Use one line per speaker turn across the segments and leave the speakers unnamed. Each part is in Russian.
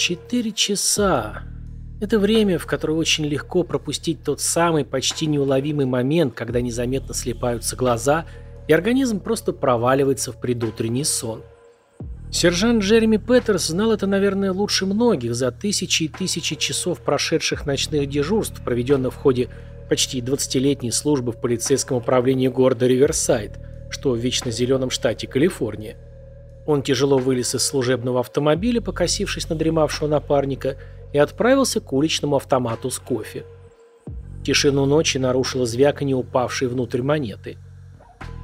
Четыре часа. Это время, в которое очень легко пропустить тот самый почти неуловимый момент, когда незаметно слепаются глаза, и организм просто проваливается в предутренний сон. Сержант Джереми Петерс знал это, наверное, лучше многих за тысячи и тысячи часов прошедших ночных дежурств, проведенных в ходе почти 20-летней службы в полицейском управлении города Риверсайд, что в вечно зеленом штате Калифорния. Он тяжело вылез из служебного автомобиля, покосившись на дремавшего напарника, и отправился к уличному автомату с кофе. Тишину ночи нарушило звяканье упавшей внутрь монеты –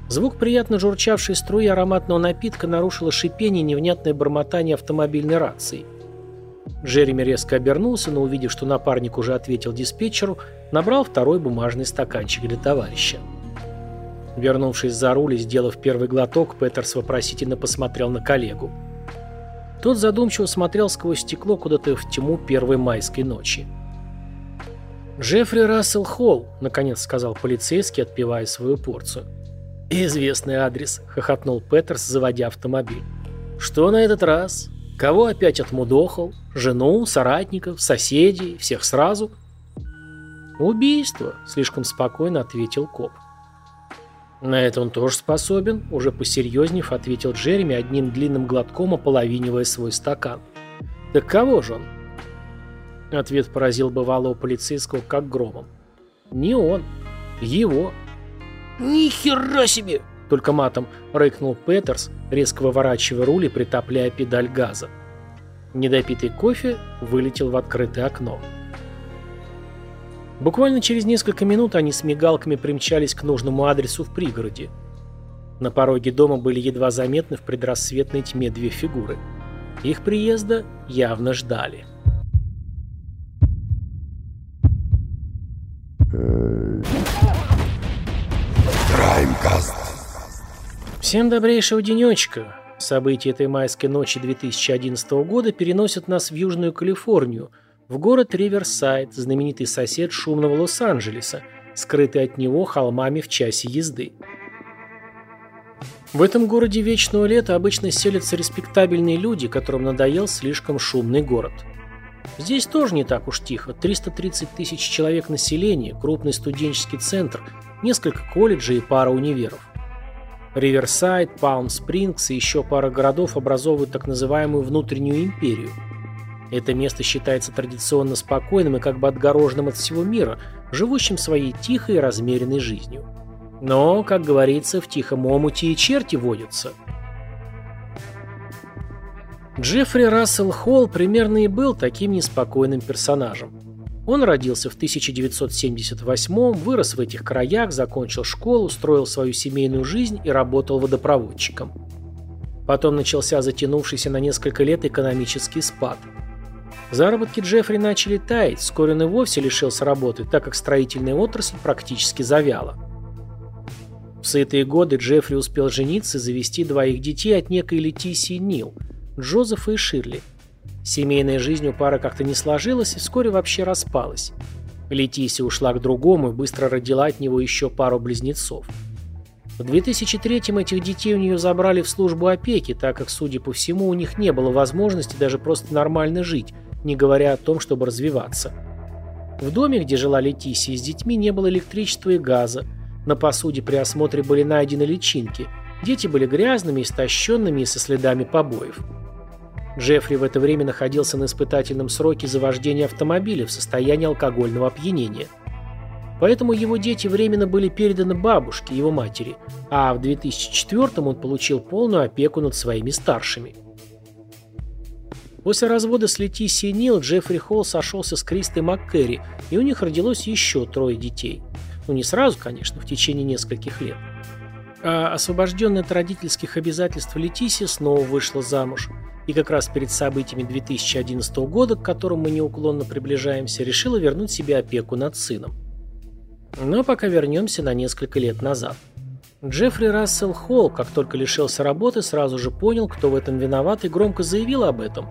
Звук приятно журчавшей струи ароматного напитка нарушило шипение и невнятное бормотание автомобильной рации. Джереми резко обернулся, но увидев, что напарник уже ответил диспетчеру, набрал второй бумажный стаканчик для товарища. Вернувшись за руль и сделав первый глоток, Петерс вопросительно посмотрел на коллегу. Тот задумчиво смотрел сквозь стекло куда-то в тьму первой майской ночи. «Джеффри Рассел Холл», — наконец сказал полицейский, отпивая свою порцию. «Известный адрес», — хохотнул Петерс, заводя автомобиль. «Что на этот раз? Кого опять отмудохал? Жену, соратников, соседей, всех сразу?» «Убийство», — слишком спокойно ответил коп. «На это он тоже способен», — уже посерьезнев ответил Джереми одним длинным глотком, ополовинивая свой стакан. «Так кого же он?» Ответ поразил бывалого полицейского как громом. «Не он. Его.
«Ни хера себе!»
— только матом рыкнул Петерс, резко выворачивая руль и притопляя педаль газа. Недопитый кофе вылетел в открытое окно. Буквально через несколько минут они с мигалками примчались к нужному адресу в пригороде. На пороге дома были едва заметны в предрассветной тьме две фигуры. Их приезда явно ждали.
Краймкаст.
Всем добрейшего денечка. События этой майской ночи 2011 года переносят нас в Южную Калифорнию, в город Риверсайд, знаменитый сосед шумного Лос-Анджелеса, скрытый от него холмами в часе езды. В этом городе вечного лета обычно селятся респектабельные люди, которым надоел слишком шумный город. Здесь тоже не так уж тихо. 330 тысяч человек населения, крупный студенческий центр, несколько колледжей и пара универов. Риверсайд, Палм-Спрингс и еще пара городов образовывают так называемую внутреннюю империю. Это место считается традиционно спокойным и как бы отгороженным от всего мира, живущим своей тихой и размеренной жизнью. Но, как говорится, в тихом омуте и черти водятся – Джеффри Рассел Холл примерно и был таким неспокойным персонажем. Он родился в 1978 вырос в этих краях, закончил школу, строил свою семейную жизнь и работал водопроводчиком. Потом начался затянувшийся на несколько лет экономический спад. Заработки Джеффри начали таять, вскоре он и вовсе лишился работы, так как строительная отрасль практически завяла. В сытые годы Джеффри успел жениться и завести двоих детей от некой Летисии Нил – Джозефа и Ширли. Семейная жизнь у пары как-то не сложилась и вскоре вообще распалась. Летисия ушла к другому и быстро родила от него еще пару близнецов. В 2003-м этих детей у нее забрали в службу опеки, так как, судя по всему, у них не было возможности даже просто нормально жить, не говоря о том, чтобы развиваться. В доме, где жила Летисия с детьми, не было электричества и газа. На посуде при осмотре были найдены личинки. Дети были грязными, истощенными и со следами побоев. Джеффри в это время находился на испытательном сроке за вождение автомобиля в состоянии алкогольного опьянения. Поэтому его дети временно были переданы бабушке, его матери, а в 2004 он получил полную опеку над своими старшими. После развода с Летисией Нил Джеффри Холл сошелся с Кристой МакКерри, и у них родилось еще трое детей. Ну не сразу, конечно, в течение нескольких лет. А освобожденная от родительских обязательств Летисия снова вышла замуж – и как раз перед событиями 2011 года, к которым мы неуклонно приближаемся, решила вернуть себе опеку над сыном. Но пока вернемся на несколько лет назад. Джеффри Рассел Холл, как только лишился работы, сразу же понял, кто в этом виноват и громко заявил об этом.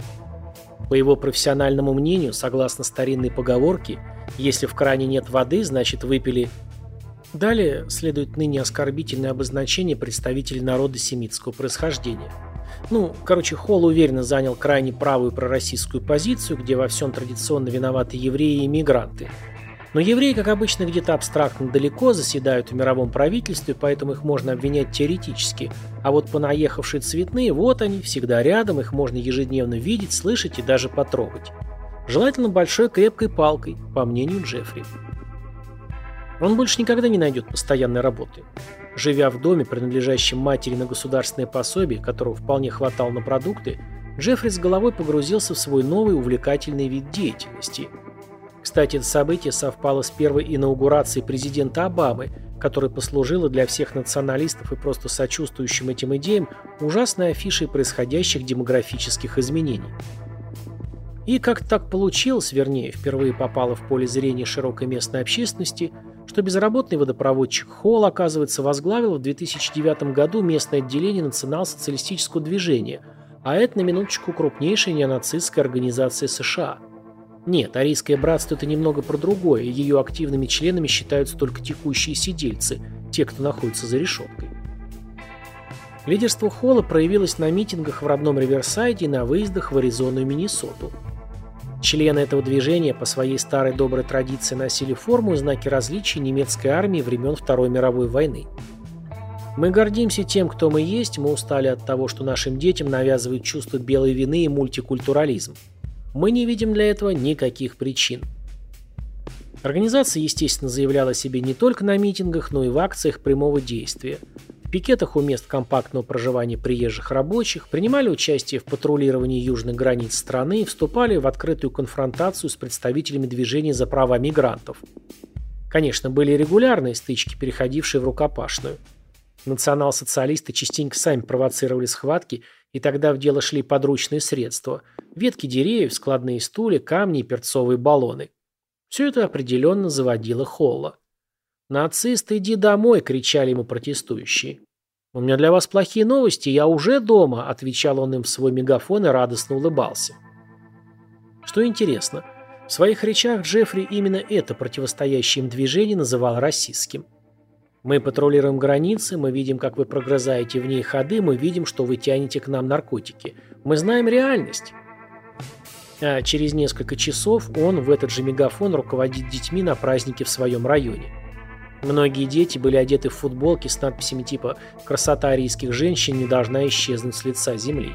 По его профессиональному мнению, согласно старинной поговорке, если в кране нет воды, значит выпили... Далее следует ныне оскорбительное обозначение представителей народа семитского происхождения – Ну, короче, Холл уверенно занял крайне правую пророссийскую позицию, где во всем традиционно виноваты евреи и иммигранты. Но евреи, как обычно, где-то абстрактно далеко заседают в мировом правительстве, поэтому их можно обвинять теоретически. А вот понаехавшие цветные, вот они, всегда рядом, их можно ежедневно видеть, слышать и даже потрогать. Желательно большой крепкой палкой, по мнению Джеффри. Он больше никогда не найдет постоянной работы. Живя в доме, принадлежащем матери на государственное пособие, которого вполне хватало на продукты, Джеффри с головой погрузился в свой новый увлекательный вид деятельности. Кстати, это событие совпало с первой инаугурацией президента Обамы, которая послужила для всех националистов и просто сочувствующим этим идеям ужасной афишей происходящих демографических изменений. И как так получилось, вернее, впервые попало в поле зрения широкой местной общественности – что безработный водопроводчик Холл, оказывается, возглавил в 2009 году местное отделение национал-социалистического движения, а это, на минуточку, крупнейшая неонацистская организация США. Нет, арийское братство – это немного про другое, и ее активными членами считаются только текущие сидельцы, те, кто находится за решеткой. Лидерство Холла проявилось на митингах в родном Риверсайде и на выездах в Аризону и Миннесоту – Члены этого движения по своей старой доброй традиции носили форму и знаки различия немецкой армии времен Второй мировой войны. Мы гордимся тем, кто мы есть, мы устали от того, что нашим детям навязывают чувство белой вины и мультикультурализм. Мы не видим для этого никаких причин. Организация, естественно, заявляла о себе не только на митингах, но и в акциях прямого действия – пикетах у мест компактного проживания приезжих рабочих, принимали участие в патрулировании южных границ страны и вступали в открытую конфронтацию с представителями движения за права мигрантов. Конечно, были регулярные стычки, переходившие в рукопашную. Национал-социалисты частенько сами провоцировали схватки, и тогда в дело шли подручные средства – ветки деревьев, складные стулья, камни и перцовые баллоны. Все это определенно заводило Холла. «Нацист, иди домой!» – кричали ему протестующие. «У меня для вас плохие новости, я уже дома», – отвечал он им в свой мегафон и радостно улыбался. Что интересно, в своих речах Джеффри именно это противостоящее им движение называл расистским. «Мы патрулируем границы, мы видим, как вы прогрызаете в ней ходы, мы видим, что вы тянете к нам наркотики. Мы знаем реальность». А через несколько часов он в этот же мегафон руководит детьми на празднике в своем районе. Многие дети были одеты в футболки с надписями типа «Красота арийских женщин не должна исчезнуть с лица земли».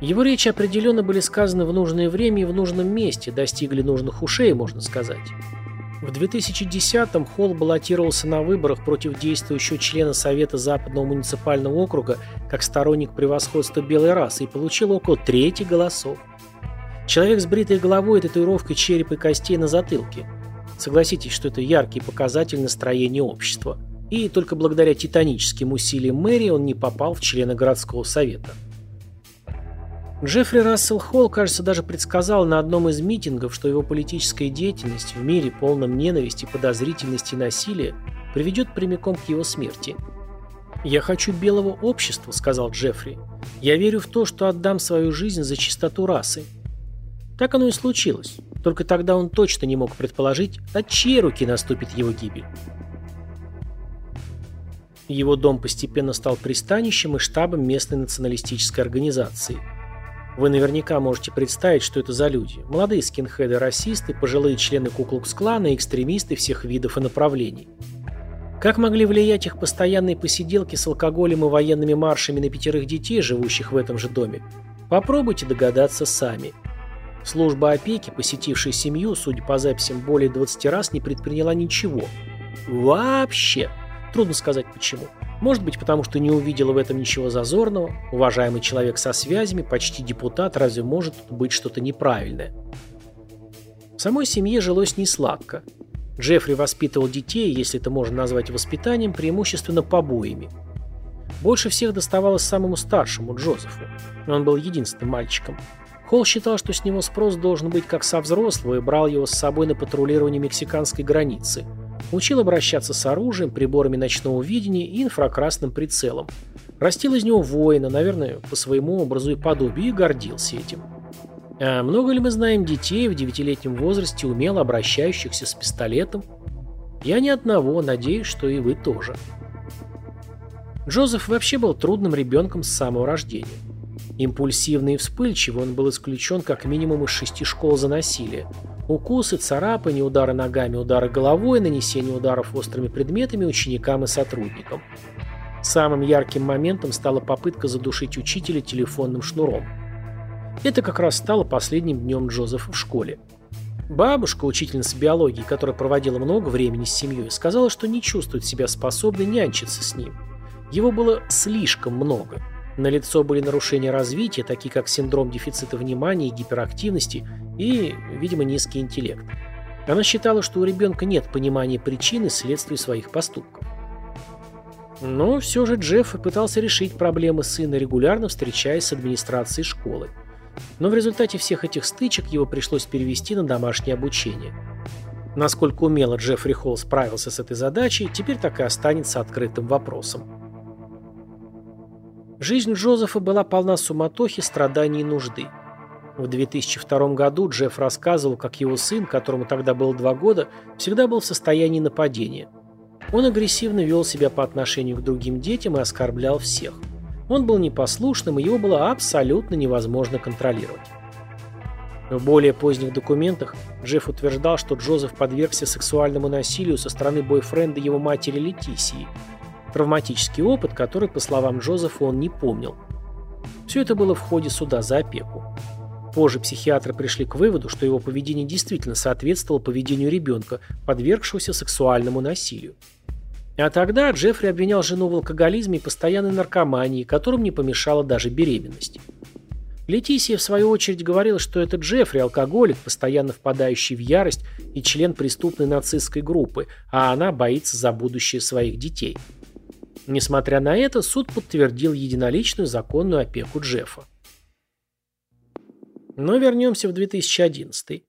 Его речи определенно были сказаны в нужное время и в нужном месте, достигли нужных ушей, можно сказать. В 2010-м Холл баллотировался на выборах против действующего члена Совета Западного муниципального округа как сторонник превосходства белой расы и получил около трети голосов. Человек с бритой головой и татуировкой черепа и костей на затылке – Согласитесь, что это яркий показатель настроения общества. И только благодаря титаническим усилиям мэрии он не попал в члены городского совета. Джеффри Рассел Холл, кажется, даже предсказал на одном из митингов, что его политическая деятельность в мире, полном ненависти, подозрительности и насилия, приведет прямиком к его смерти. «Я хочу белого общества», — сказал Джеффри. «Я верю в то, что отдам свою жизнь за чистоту расы». Так оно и случилось. Только тогда он точно не мог предположить, от чьей руки наступит его гибель. Его дом постепенно стал пристанищем и штабом местной националистической организации. Вы наверняка можете представить, что это за люди. Молодые скинхеды-расисты, пожилые члены Куклукс-клана и экстремисты всех видов и направлений. Как могли влиять их постоянные посиделки с алкоголем и военными маршами на пятерых детей, живущих в этом же доме? Попробуйте догадаться сами. Служба опеки, посетившая семью, судя по записям, более 20 раз не предприняла ничего. Вообще. Трудно сказать почему. Может быть, потому что не увидела в этом ничего зазорного. Уважаемый человек со связями, почти депутат, разве может быть что-то неправильное? В самой семье жилось не сладко. Джеффри воспитывал детей, если это можно назвать воспитанием, преимущественно побоями. Больше всех доставалось самому старшему, Джозефу. Он был единственным мальчиком. Холл считал, что с него спрос должен быть как со взрослого и брал его с собой на патрулирование мексиканской границы. Учил обращаться с оружием, приборами ночного видения и инфракрасным прицелом. Растил из него воина, наверное, по своему образу и подобию, и гордился этим. А много ли мы знаем детей в девятилетнем возрасте, умело обращающихся с пистолетом? Я ни одного, надеюсь, что и вы тоже. Джозеф вообще был трудным ребенком с самого рождения. Импульсивный и вспыльчивый, он был исключен как минимум из шести школ за насилие. Укусы, царапания, удары ногами, удары головой, нанесение ударов острыми предметами ученикам и сотрудникам. Самым ярким моментом стала попытка задушить учителя телефонным шнуром. Это как раз стало последним днем Джозефа в школе. Бабушка, учительница биологии, которая проводила много времени с семьей, сказала, что не чувствует себя способной нянчиться с ним. Его было слишком много. На лицо были нарушения развития, такие как синдром дефицита внимания и гиперактивности, и, видимо, низкий интеллект. Она считала, что у ребенка нет понимания причин и следствий своих поступков. Но все же Джефф пытался решить проблемы сына, регулярно встречаясь с администрацией школы. Но в результате всех этих стычек его пришлось перевести на домашнее обучение. Насколько умело Джеффри Холл справился с этой задачей, теперь так и останется открытым вопросом. Жизнь Джозефа была полна суматохи, страданий и нужды. В 2002 году Джефф рассказывал, как его сын, которому тогда было два года, всегда был в состоянии нападения. Он агрессивно вел себя по отношению к другим детям и оскорблял всех. Он был непослушным, и его было абсолютно невозможно контролировать. В более поздних документах Джефф утверждал, что Джозеф подвергся сексуальному насилию со стороны бойфренда его матери Летисии. Травматический опыт, который, по словам Джозефа, он не помнил. Все это было в ходе суда за опеку. Позже психиатры пришли к выводу, что его поведение действительно соответствовало поведению ребенка, подвергшегося сексуальному насилию. А тогда Джеффри обвинял жену в алкоголизме и постоянной наркомании, которым не помешала даже беременность. Летисия, в свою очередь, говорила, что это Джеффри, алкоголик, постоянно впадающий в ярость и член преступной нацистской группы, а она боится за будущее своих детей. Несмотря на это, суд подтвердил единоличную законную опеку Джеффа. Но вернемся в 2011.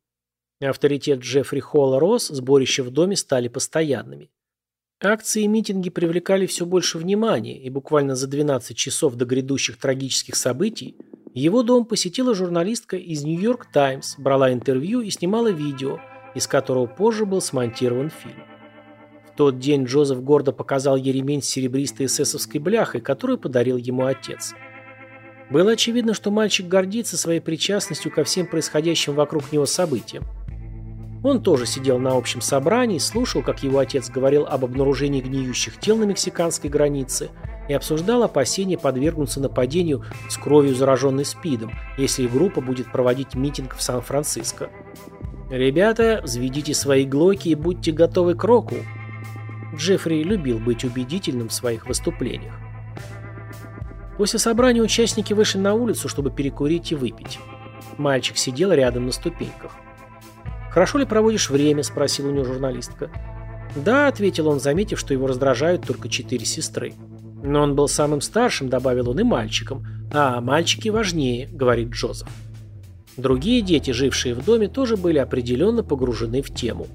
Авторитет Джеффри Холла рос, сборища в доме стали постоянными. Акции и митинги привлекали все больше внимания, и буквально за 12 часов до грядущих трагических событий его дом посетила журналистка из «Нью-Йорк Таймс», брала интервью и снимала видео, из которого позже был смонтирован фильм. Тот день Джозеф гордо показал ей ремень с серебристой эсэсовской бляхой, которую подарил ему отец. Было очевидно, что мальчик гордится своей причастностью ко всем происходящим вокруг него событиям. Он тоже сидел на общем собрании, слушал, как его отец говорил об обнаружении гниющих тел на мексиканской границе и обсуждал опасения подвергнуться нападению с кровью, зараженной СПИДом, если группа будет проводить митинг в Сан-Франциско. «Ребята, взведите свои глоки и будьте готовы к року». Джеффри любил быть убедительным в своих выступлениях. После собрания участники вышли на улицу, чтобы перекурить и выпить. Мальчик сидел рядом на ступеньках. «Хорошо ли проводишь время?» – спросила у него журналистка. «Да», – ответил он, заметив, что его раздражают только четыре сестры. «Но он был самым старшим», – добавил он, – «и мальчиком». «А, мальчики важнее», – говорит Джозеф. Другие дети, жившие в доме, тоже были определенно погружены в тему.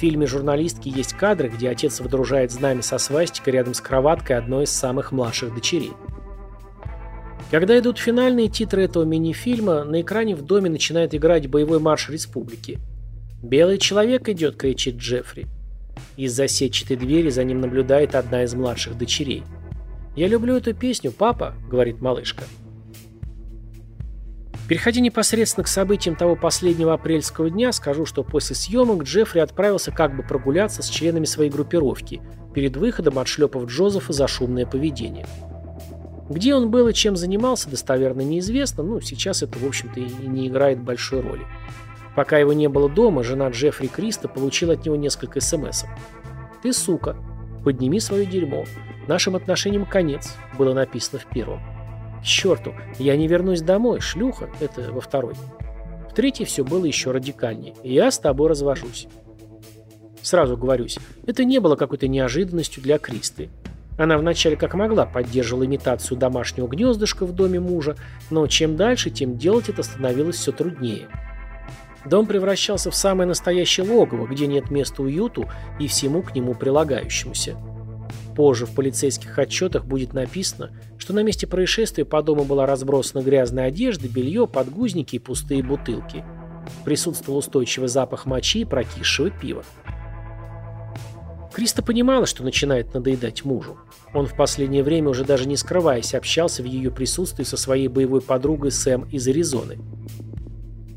Фильме журналистки есть кадры, где отец выдружает знамя со свастикой рядом с кроваткой одной из самых младших дочерей. Когда идут финальные титры этого мини-фильма, на экране в доме начинает играть боевой марш республики. «Белый человек идет», — кричит Джеффри. Из-за сетчатой двери за ним наблюдает одна из младших дочерей. «Я люблю эту песню, папа», — говорит малышка. Переходя непосредственно к событиям того последнего апрельского дня, скажу, что после съемок Джеффри отправился как бы прогуляться с членами своей группировки, перед выходом отшлепав Джозефа за шумное поведение. Где он был и чем занимался, достоверно неизвестно, но сейчас это, в общем-то, и не играет большой роли. Пока его не было дома, жена Джеффри Криста получила от него несколько смс -ок. «Ты сука. Подними свое дерьмо. Нашим отношениям конец», было написано в первом. «К черту, я не вернусь домой, шлюха», это во второй. В третьей все было еще радикальнее. «Я с тобой развожусь». Сразу говорюсь, это не было какой-то неожиданностью для Кристы. Она вначале как могла поддерживала имитацию домашнего гнездышка в доме мужа, но чем дальше, тем делать это становилось все труднее. Дом превращался в самое настоящее логово, где нет места уюту и всему к нему прилагающемуся. Позже в полицейских отчетах будет написано, что на месте происшествия по дому была разбросана грязная одежда, белье, подгузники и пустые бутылки. Присутствовал устойчивый запах мочи и прокисшего пива. Криста понимала, что начинает надоедать мужу. Он в последнее время уже даже не скрываясь общался в ее присутствии со своей боевой подругой Сэм из Аризоны.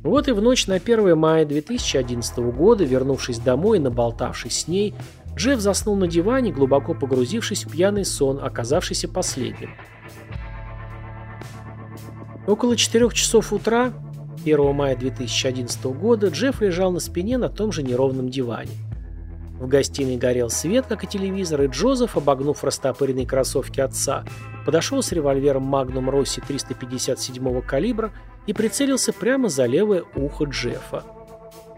Вот и в ночь на 1 мая 2011 года, вернувшись домой и наболтавшись с ней, Джефф заснул на диване, глубоко погрузившись в пьяный сон, оказавшийся последним. Около 4 часов утра 1 мая 2011 года Джефф лежал на спине на том же неровном диване. В гостиной горел свет, как и телевизор, и Джозеф, обогнув растопыренные кроссовки отца, подошел с револьвером Magnum Rossi 357 калибра и прицелился прямо за левое ухо Джеффа.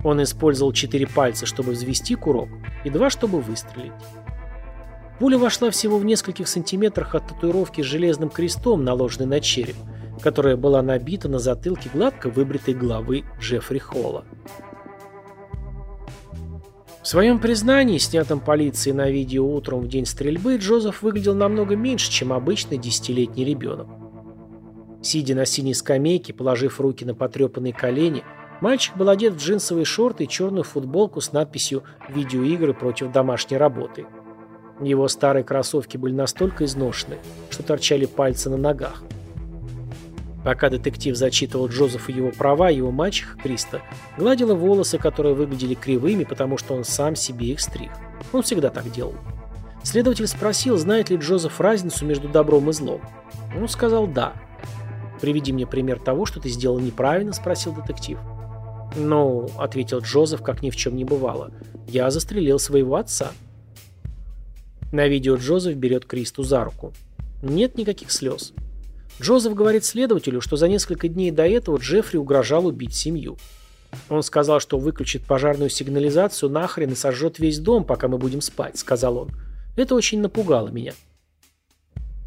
Он использовал четыре пальца, чтобы взвести курок, и два, чтобы выстрелить. Пуля вошла всего в нескольких сантиметрах от татуировки с железным крестом, наложенной на череп, которая была набита на затылке гладко выбритой головы Джеффри Холла. В своем признании, снятом полицией на видео утром в день стрельбы, Джозеф выглядел намного меньше, чем обычный десятилетний ребенок. Сидя на синей скамейке, положив руки на потрепанные колени, мальчик был одет в джинсовые шорты и черную футболку с надписью «Видеоигры против домашней работы». Его старые кроссовки были настолько изношены, что торчали пальцы на ногах. Пока детектив зачитывал Джозефу его права, его мачеха Криста гладила волосы, которые выглядели кривыми, потому что он сам себе их стриг. Он всегда так делал. Следователь спросил, знает ли Джозеф разницу между добром и злом. Он сказал «да». «Приведи мне пример того, что ты сделал неправильно», – спросил детектив. «Ну», – ответил Джозеф, как ни в чем не бывало, – «я застрелил своего отца». На видео Джозеф берет Кристу за руку. Нет никаких слез. Джозеф говорит следователю, что за несколько дней до этого Джеффри угрожал убить семью. Он сказал, что выключит пожарную сигнализацию нахрен и сожжет весь дом, пока мы будем спать, сказал он. Это очень напугало меня.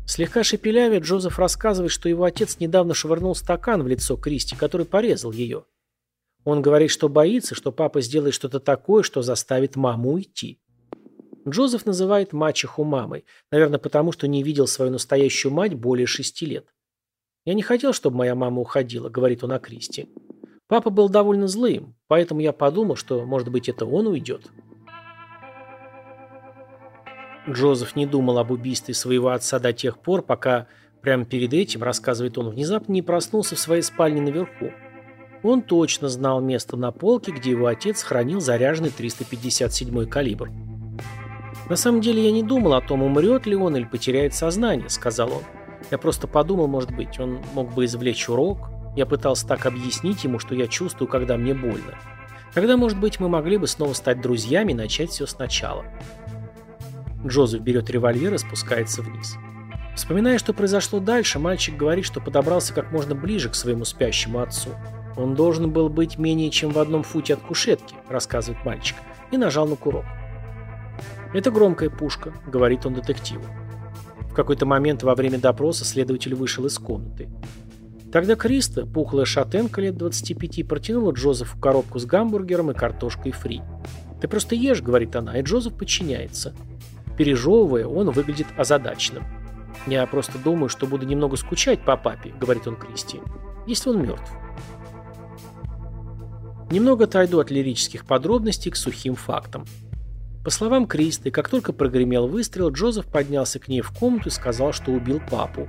Слегка шепелявя, Джозеф рассказывает, что его отец недавно швырнул стакан в лицо Кристи, который порезал ее. Он говорит, что боится, что папа сделает что-то такое, что заставит маму уйти. Джозеф называет мачеху мамой, наверное, потому что не видел свою настоящую мать более шести лет. «Я не хотел, чтобы моя мама уходила», — говорит он о Кристи. «Папа был довольно злым, поэтому я подумал, что, может быть, это он уйдет». Джозеф не думал об убийстве своего отца до тех пор, пока, прямо перед этим, рассказывает он, внезапно не проснулся в своей спальне наверху. Он точно знал место на полке, где его отец хранил заряженный 357 калибр. «На самом деле я не думал о том, умрет ли он или потеряет сознание», — сказал он. Я просто подумал, может быть, он мог бы извлечь урок. Я пытался так объяснить ему, что я чувствую, когда мне больно. Тогда, может быть, мы могли бы снова стать друзьями и начать все сначала. Джозеф берет револьвер и спускается вниз. Вспоминая, что произошло дальше, мальчик говорит, что подобрался как можно ближе к своему спящему отцу. Он должен был быть менее чем в одном футе от кушетки, рассказывает мальчик, и нажал на курок. «Это громкая пушка», — говорит он детективу какой-то момент во время допроса следователь вышел из комнаты. Тогда Криста, пухлая шатенка лет 25, протянула Джозефу коробку с гамбургером и картошкой фри. «Ты просто ешь», — говорит она, и Джозеф подчиняется. Пережевывая, он выглядит озадаченным. «Я просто думаю, что буду немного скучать по папе», — говорит он Кристи, — «если он мертв». Немного отойду от лирических подробностей к сухим фактам. По словам Кристы, как только прогремел выстрел, Джозеф поднялся к ней в комнату и сказал, что убил папу.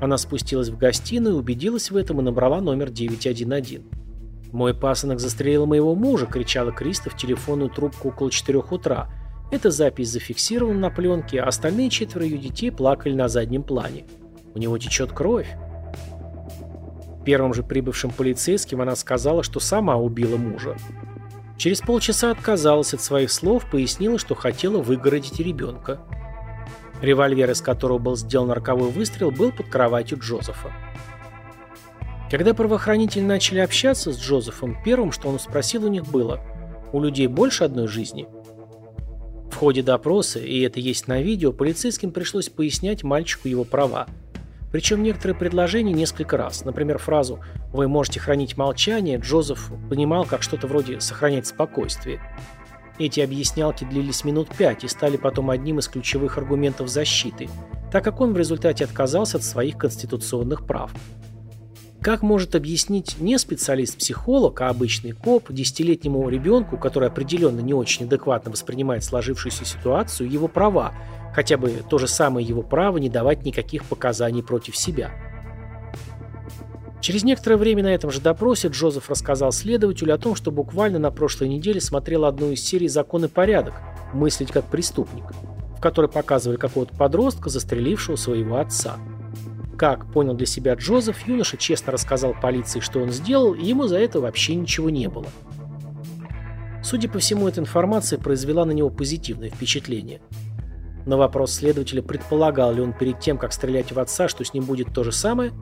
Она спустилась в гостиную, убедилась в этом и набрала номер 911. «Мой пасынок застрелил моего мужа!» – кричала Криста в телефонную трубку около 4 утра. Эта запись зафиксирована на пленке, а остальные четверо ее детей плакали на заднем плане. «У него течет кровь!» Первым же прибывшим полицейским она сказала, что сама убила мужа. Через полчаса отказалась от своих слов, пояснила, что хотела выгородить ребенка. Револьвер, из которого был сделан роковой выстрел, был под кроватью Джозефа. Когда правоохранители начали общаться с Джозефом, первым, что он спросил у них было «У людей больше одной жизни?» В ходе допроса, и это есть на видео, полицейским пришлось пояснять мальчику его права – причем некоторые предложения несколько раз. Например, фразу «Вы можете хранить молчание» Джозеф понимал как что-то вроде «сохранять спокойствие». Эти объяснялки длились минут пять и стали потом одним из ключевых аргументов защиты, так как он в результате отказался от своих конституционных прав. Как может объяснить не специалист-психолог, а обычный коп десятилетнему ребенку, который определенно не очень адекватно воспринимает сложившуюся ситуацию, его права, хотя бы то же самое его право не давать никаких показаний против себя? Через некоторое время на этом же допросе Джозеф рассказал следователю о том, что буквально на прошлой неделе смотрел одну из серий «Закон и порядок. Мыслить как преступник», в которой показывали какого-то подростка, застрелившего своего отца. Как понял для себя Джозеф, юноша честно рассказал полиции, что он сделал, и ему за это вообще ничего не было. Судя по всему, эта информация произвела на него позитивное впечатление. На вопрос следователя, предполагал ли он перед тем, как стрелять в отца, что с ним будет то же самое,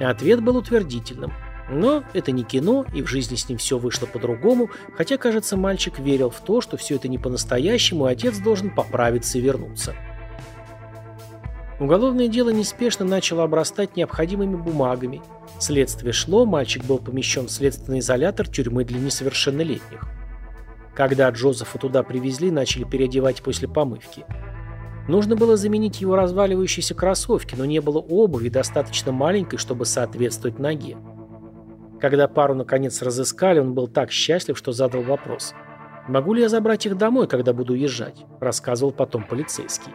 ответ был утвердительным. Но это не кино, и в жизни с ним все вышло по-другому, хотя, кажется, мальчик верил в то, что все это не по-настоящему, и отец должен поправиться и вернуться. Уголовное дело неспешно начало обрастать необходимыми бумагами. Следствие шло, мальчик был помещен в следственный изолятор тюрьмы для несовершеннолетних. Когда Джозефа туда привезли, начали переодевать после помывки. Нужно было заменить его разваливающиеся кроссовки, но не было обуви достаточно маленькой, чтобы соответствовать ноге. Когда пару наконец разыскали, он был так счастлив, что задал вопрос. «Могу ли я забрать их домой, когда буду уезжать?» – рассказывал потом полицейский.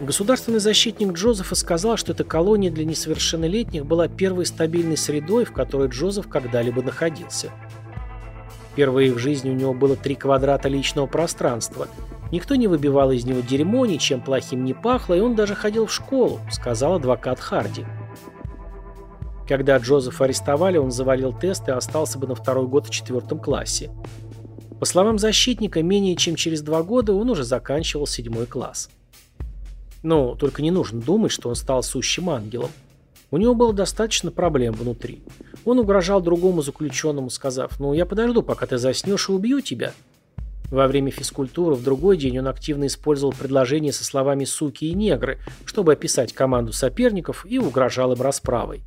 Государственный защитник Джозефа сказал, что эта колония для несовершеннолетних была первой стабильной средой, в которой Джозеф когда-либо находился. Впервые в жизни у него было три квадрата личного пространства. Никто не выбивал из него дерьмо, ничем плохим не пахло, и он даже ходил в школу, сказал адвокат Харди. Когда Джозефа арестовали, он завалил тест и остался бы на второй год в четвертом классе. По словам защитника, менее чем через два года он уже заканчивал седьмой класс. Но только не нужно думать, что он стал сущим ангелом. У него было достаточно проблем внутри. Он угрожал другому заключенному, сказав, «Ну, я подожду, пока ты заснешь и убью тебя». Во время физкультуры в другой день он активно использовал предложения со словами «суки» и «негры», чтобы описать команду соперников и угрожал им расправой.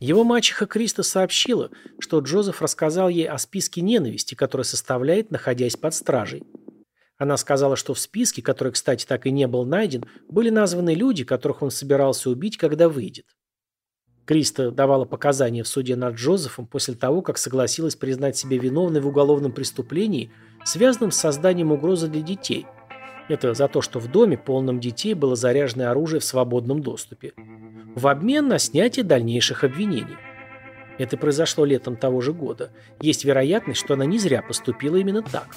Его мачеха Криста сообщила, что Джозеф рассказал ей о списке ненависти, который составляет, находясь под стражей. Она сказала, что в списке, который, кстати, так и не был найден, были названы люди, которых он собирался убить, когда выйдет. Криста давала показания в суде над Джозефом после того, как согласилась признать себя виновной в уголовном преступлении, связанном с созданием угрозы для детей. Это за то, что в доме, полном детей, было заряженное оружие в свободном доступе. В обмен на снятие дальнейших обвинений. Это произошло летом того же года. Есть вероятность, что она не зря поступила именно так.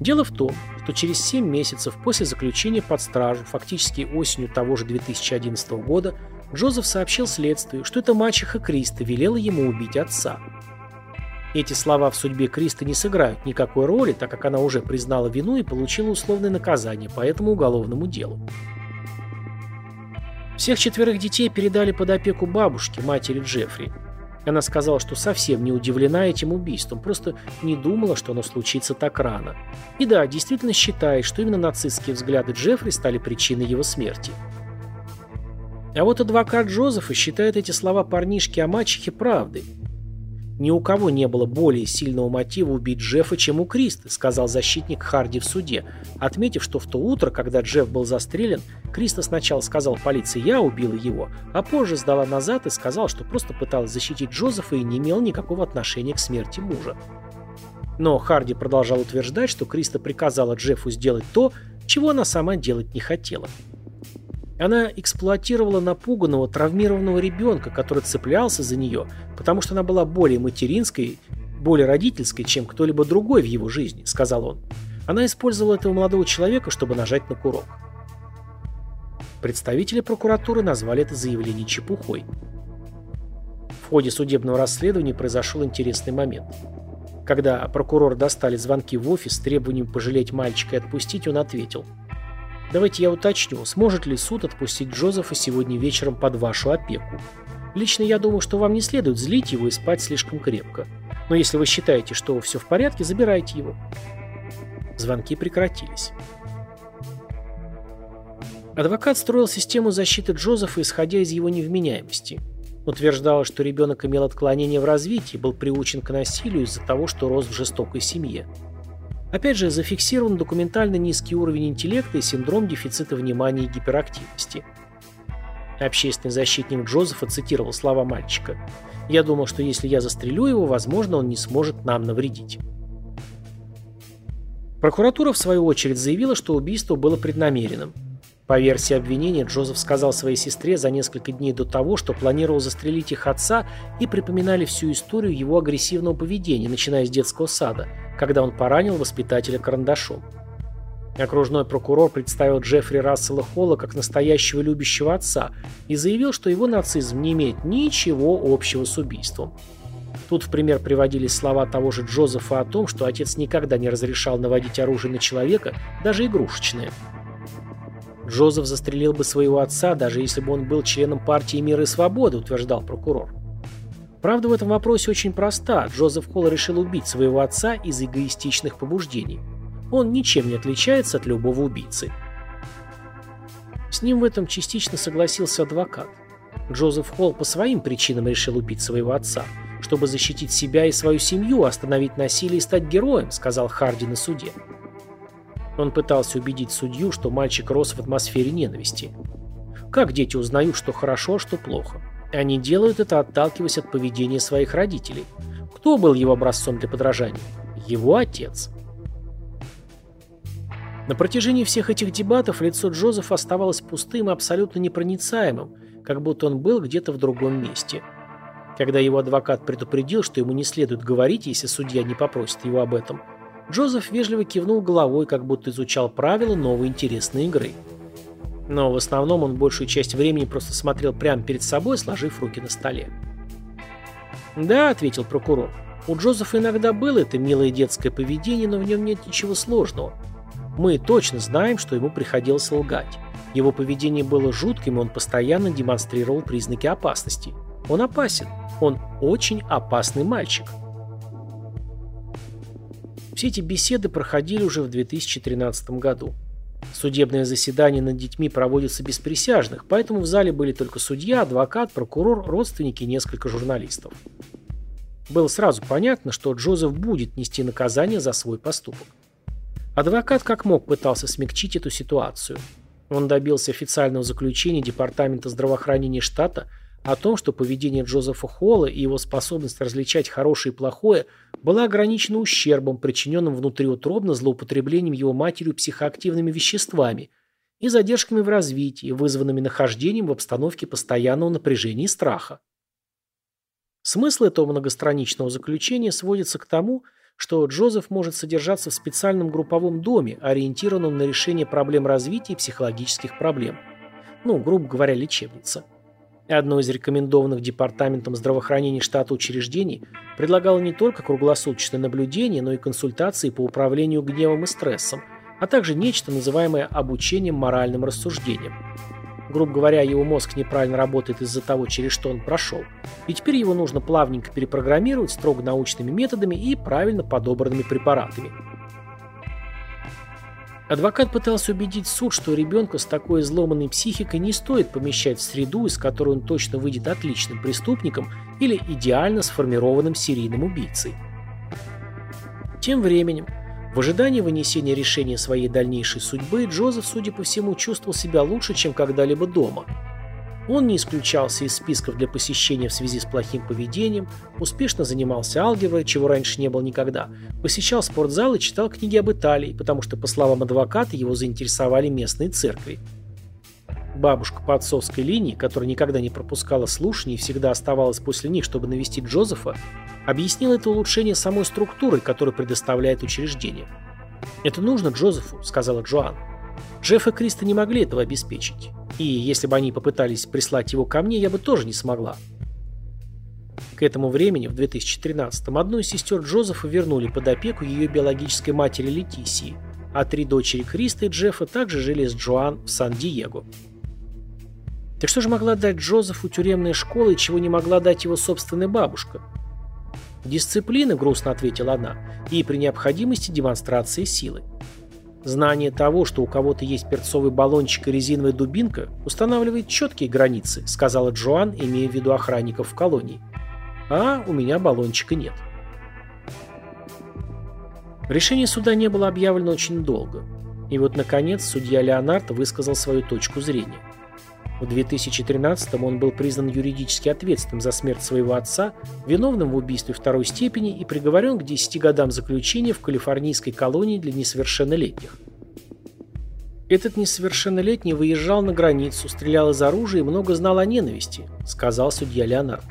Дело в том, что через 7 месяцев после заключения под стражу, фактически осенью того же 2011 года, Джозеф сообщил следствию, что эта мачеха Криста велела ему убить отца. Эти слова в судьбе Криста не сыграют никакой роли, так как она уже признала вину и получила условное наказание по этому уголовному делу. Всех четверых детей передали под опеку бабушки, матери Джеффри. Она сказала, что совсем не удивлена этим убийством, просто не думала, что оно случится так рано. И да, действительно считает, что именно нацистские взгляды Джеффри стали причиной его смерти. А вот адвокат Джозефа считает эти слова парнишки о мачехе правдой. «Ни у кого не было более сильного мотива убить Джеффа, чем у Криста», сказал защитник Харди в суде, отметив, что в то утро, когда Джефф был застрелен, Криста сначала сказал полиции «я убила его», а позже сдала назад и сказал, что просто пыталась защитить Джозефа и не имел никакого отношения к смерти мужа. Но Харди продолжал утверждать, что Криста приказала Джеффу сделать то, чего она сама делать не хотела. Она эксплуатировала напуганного, травмированного ребенка, который цеплялся за нее, потому что она была более материнской, более родительской, чем кто-либо другой в его жизни, сказал он. Она использовала этого молодого человека, чтобы нажать на курок. Представители прокуратуры назвали это заявление чепухой. В ходе судебного расследования произошел интересный момент. Когда прокурор достали звонки в офис с требованием пожалеть мальчика и отпустить, он ответил – Давайте я уточню, сможет ли суд отпустить Джозефа сегодня вечером под вашу опеку. Лично я думаю, что вам не следует злить его и спать слишком крепко. Но если вы считаете, что все в порядке, забирайте его. Звонки прекратились. Адвокат строил систему защиты Джозефа, исходя из его невменяемости. Утверждал, что ребенок имел отклонение в развитии, был приучен к насилию из-за того, что рос в жестокой семье. Опять же, зафиксирован документально низкий уровень интеллекта и синдром дефицита внимания и гиперактивности. Общественный защитник Джозефа цитировал слова мальчика. «Я думал, что если я застрелю его, возможно, он не сможет нам навредить». Прокуратура, в свою очередь, заявила, что убийство было преднамеренным. По версии обвинения, Джозеф сказал своей сестре за несколько дней до того, что планировал застрелить их отца, и припоминали всю историю его агрессивного поведения, начиная с детского сада, когда он поранил воспитателя карандашом. Окружной прокурор представил Джеффри Рассела Холла как настоящего любящего отца и заявил, что его нацизм не имеет ничего общего с убийством. Тут в пример приводились слова того же Джозефа о том, что отец никогда не разрешал наводить оружие на человека, даже игрушечное. Джозеф застрелил бы своего отца, даже если бы он был членом партии мира и свободы, утверждал прокурор. Правда в этом вопросе очень проста. Джозеф Холл решил убить своего отца из эгоистичных побуждений. Он ничем не отличается от любого убийцы. С ним в этом частично согласился адвокат. Джозеф Холл по своим причинам решил убить своего отца – чтобы защитить себя и свою семью, остановить насилие и стать героем», — сказал Харди на суде. Он пытался убедить судью, что мальчик рос в атмосфере ненависти. Как дети узнают, что хорошо, а что плохо? Они делают это, отталкиваясь от поведения своих родителей. Кто был его образцом для подражания? Его отец. На протяжении всех этих дебатов лицо Джозефа оставалось пустым и абсолютно непроницаемым, как будто он был где-то в другом месте – когда его адвокат предупредил, что ему не следует говорить, если судья не попросит его об этом, Джозеф вежливо кивнул головой, как будто изучал правила новой интересной игры. Но в основном он большую часть времени просто смотрел прямо перед собой, сложив руки на столе. «Да», — ответил прокурор, — «у Джозефа иногда было это милое детское поведение, но в нем нет ничего сложного. Мы точно знаем, что ему приходилось лгать. Его поведение было жутким, и он постоянно демонстрировал признаки опасности. Он опасен. Он очень опасный мальчик. Все эти беседы проходили уже в 2013 году. Судебное заседание над детьми проводится без присяжных, поэтому в зале были только судья, адвокат, прокурор, родственники и несколько журналистов. Было сразу понятно, что Джозеф будет нести наказание за свой поступок. Адвокат как мог пытался смягчить эту ситуацию. Он добился официального заключения Департамента здравоохранения штата – о том, что поведение Джозефа Холла и его способность различать хорошее и плохое была ограничена ущербом, причиненным внутриутробно злоупотреблением его матерью психоактивными веществами и задержками в развитии, вызванными нахождением в обстановке постоянного напряжения и страха. Смысл этого многостраничного заключения сводится к тому, что Джозеф может содержаться в специальном групповом доме, ориентированном на решение проблем развития и психологических проблем. Ну, грубо говоря, лечебница. Одно из рекомендованных Департаментом здравоохранения штата учреждений предлагало не только круглосуточное наблюдение, но и консультации по управлению гневом и стрессом, а также нечто, называемое обучением моральным рассуждениям. Грубо говоря, его мозг неправильно работает из-за того, через что он прошел. И теперь его нужно плавненько перепрограммировать строго научными методами и правильно подобранными препаратами. Адвокат пытался убедить суд, что ребенка с такой изломанной психикой не стоит помещать в среду, из которой он точно выйдет отличным преступником или идеально сформированным серийным убийцей. Тем временем, в ожидании вынесения решения своей дальнейшей судьбы, Джозеф, судя по всему, чувствовал себя лучше, чем когда-либо дома – он не исключался из списков для посещения в связи с плохим поведением, успешно занимался алгеброй, чего раньше не было никогда, посещал спортзал и читал книги об Италии, потому что, по словам адвоката, его заинтересовали местные церкви. Бабушка по отцовской линии, которая никогда не пропускала слушаний и всегда оставалась после них, чтобы навестить Джозефа, объяснила это улучшение самой структурой, которую предоставляет учреждение. «Это нужно Джозефу», — сказала Джоан. Джефф и Криста не могли этого обеспечить. И если бы они попытались прислать его ко мне, я бы тоже не смогла. К этому времени, в 2013-м, одну из сестер Джозефа вернули под опеку ее биологической матери Летисии, а три дочери Криста и Джеффа также жили с Джоан в Сан-Диего. Так что же могла дать Джозефу тюремная школа и чего не могла дать его собственная бабушка? Дисциплина, грустно ответила она, и при необходимости демонстрации силы. Знание того, что у кого-то есть перцовый баллончик и резиновая дубинка, устанавливает четкие границы, сказала Джоан, имея в виду охранников в колонии. А у меня баллончика нет. Решение суда не было объявлено очень долго. И вот, наконец, судья Леонард высказал свою точку зрения. В 2013 он был признан юридически ответственным за смерть своего отца, виновным в убийстве второй степени и приговорен к 10 годам заключения в калифорнийской колонии для несовершеннолетних. Этот несовершеннолетний выезжал на границу, стрелял из оружия и много знал о ненависти, сказал судья Леонард.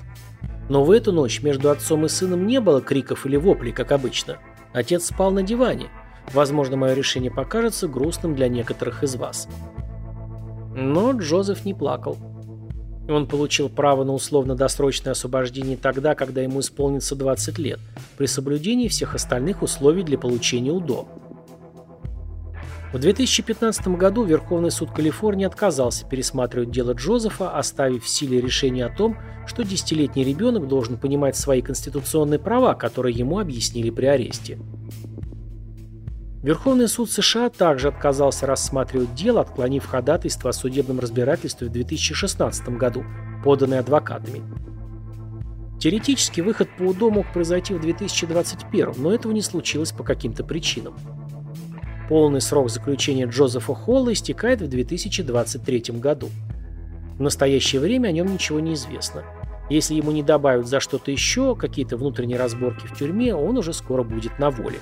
Но в эту ночь между отцом и сыном не было криков или воплей, как обычно. Отец спал на диване. Возможно, мое решение покажется грустным для некоторых из вас. Но Джозеф не плакал. Он получил право на условно-досрочное освобождение тогда, когда ему исполнится 20 лет, при соблюдении всех остальных условий для получения УДО. В 2015 году Верховный суд Калифорнии отказался пересматривать дело Джозефа, оставив в силе решение о том, что десятилетний ребенок должен понимать свои конституционные права, которые ему объяснили при аресте. Верховный суд США также отказался рассматривать дело, отклонив ходатайство о судебном разбирательстве в 2016 году, поданное адвокатами. Теоретически выход по УДО мог произойти в 2021, но этого не случилось по каким-то причинам. Полный срок заключения Джозефа Холла истекает в 2023 году. В настоящее время о нем ничего не известно. Если ему не добавят за что-то еще, какие-то внутренние разборки в тюрьме, он уже скоро будет на воле.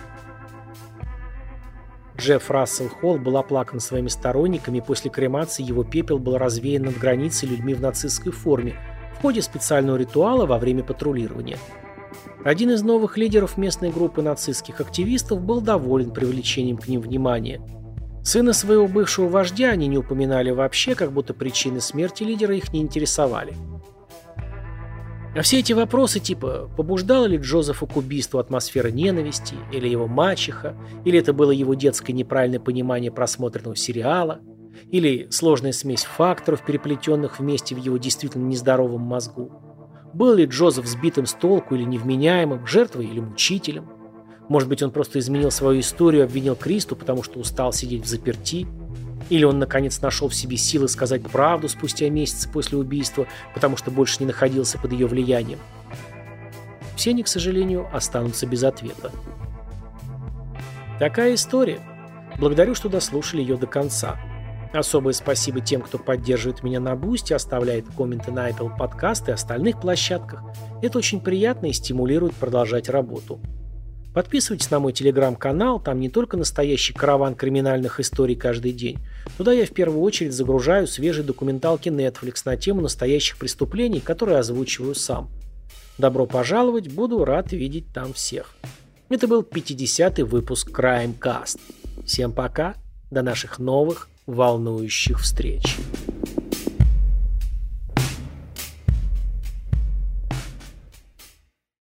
Джефф Рассел Холл был оплакан своими сторонниками, и после кремации его пепел был развеян над границей людьми в нацистской форме в ходе специального ритуала во время патрулирования. Один из новых лидеров местной группы нацистских активистов был доволен привлечением к ним внимания. Сына своего бывшего вождя они не упоминали вообще, как будто причины смерти лидера их не интересовали. А все эти вопросы типа побуждала ли Джозефа к убийству атмосфера ненависти, или его мачеха, или это было его детское неправильное понимание просмотренного сериала, или сложная смесь факторов, переплетенных вместе в его действительно нездоровом мозгу. Был ли Джозеф сбитым с толку или невменяемым, жертвой или мучителем? Может быть, он просто изменил свою историю и обвинил Кристу, потому что устал сидеть в заперти? Или он наконец нашел в себе силы сказать правду спустя месяцы после убийства, потому что больше не находился под ее влиянием. Все они, к сожалению, останутся без ответа. Такая история. Благодарю, что дослушали ее до конца. Особое спасибо тем, кто поддерживает меня на Бусти, оставляет комменты на Apple Podcast и остальных площадках. Это очень приятно и стимулирует продолжать работу. Подписывайтесь на мой телеграм-канал, там не только настоящий караван криминальных историй каждый день. Туда я в первую очередь загружаю свежие документалки Netflix на тему настоящих преступлений, которые озвучиваю сам. Добро пожаловать, буду рад видеть там всех. Это был 50-й выпуск Crime Cast. Всем пока, до наших новых волнующих встреч.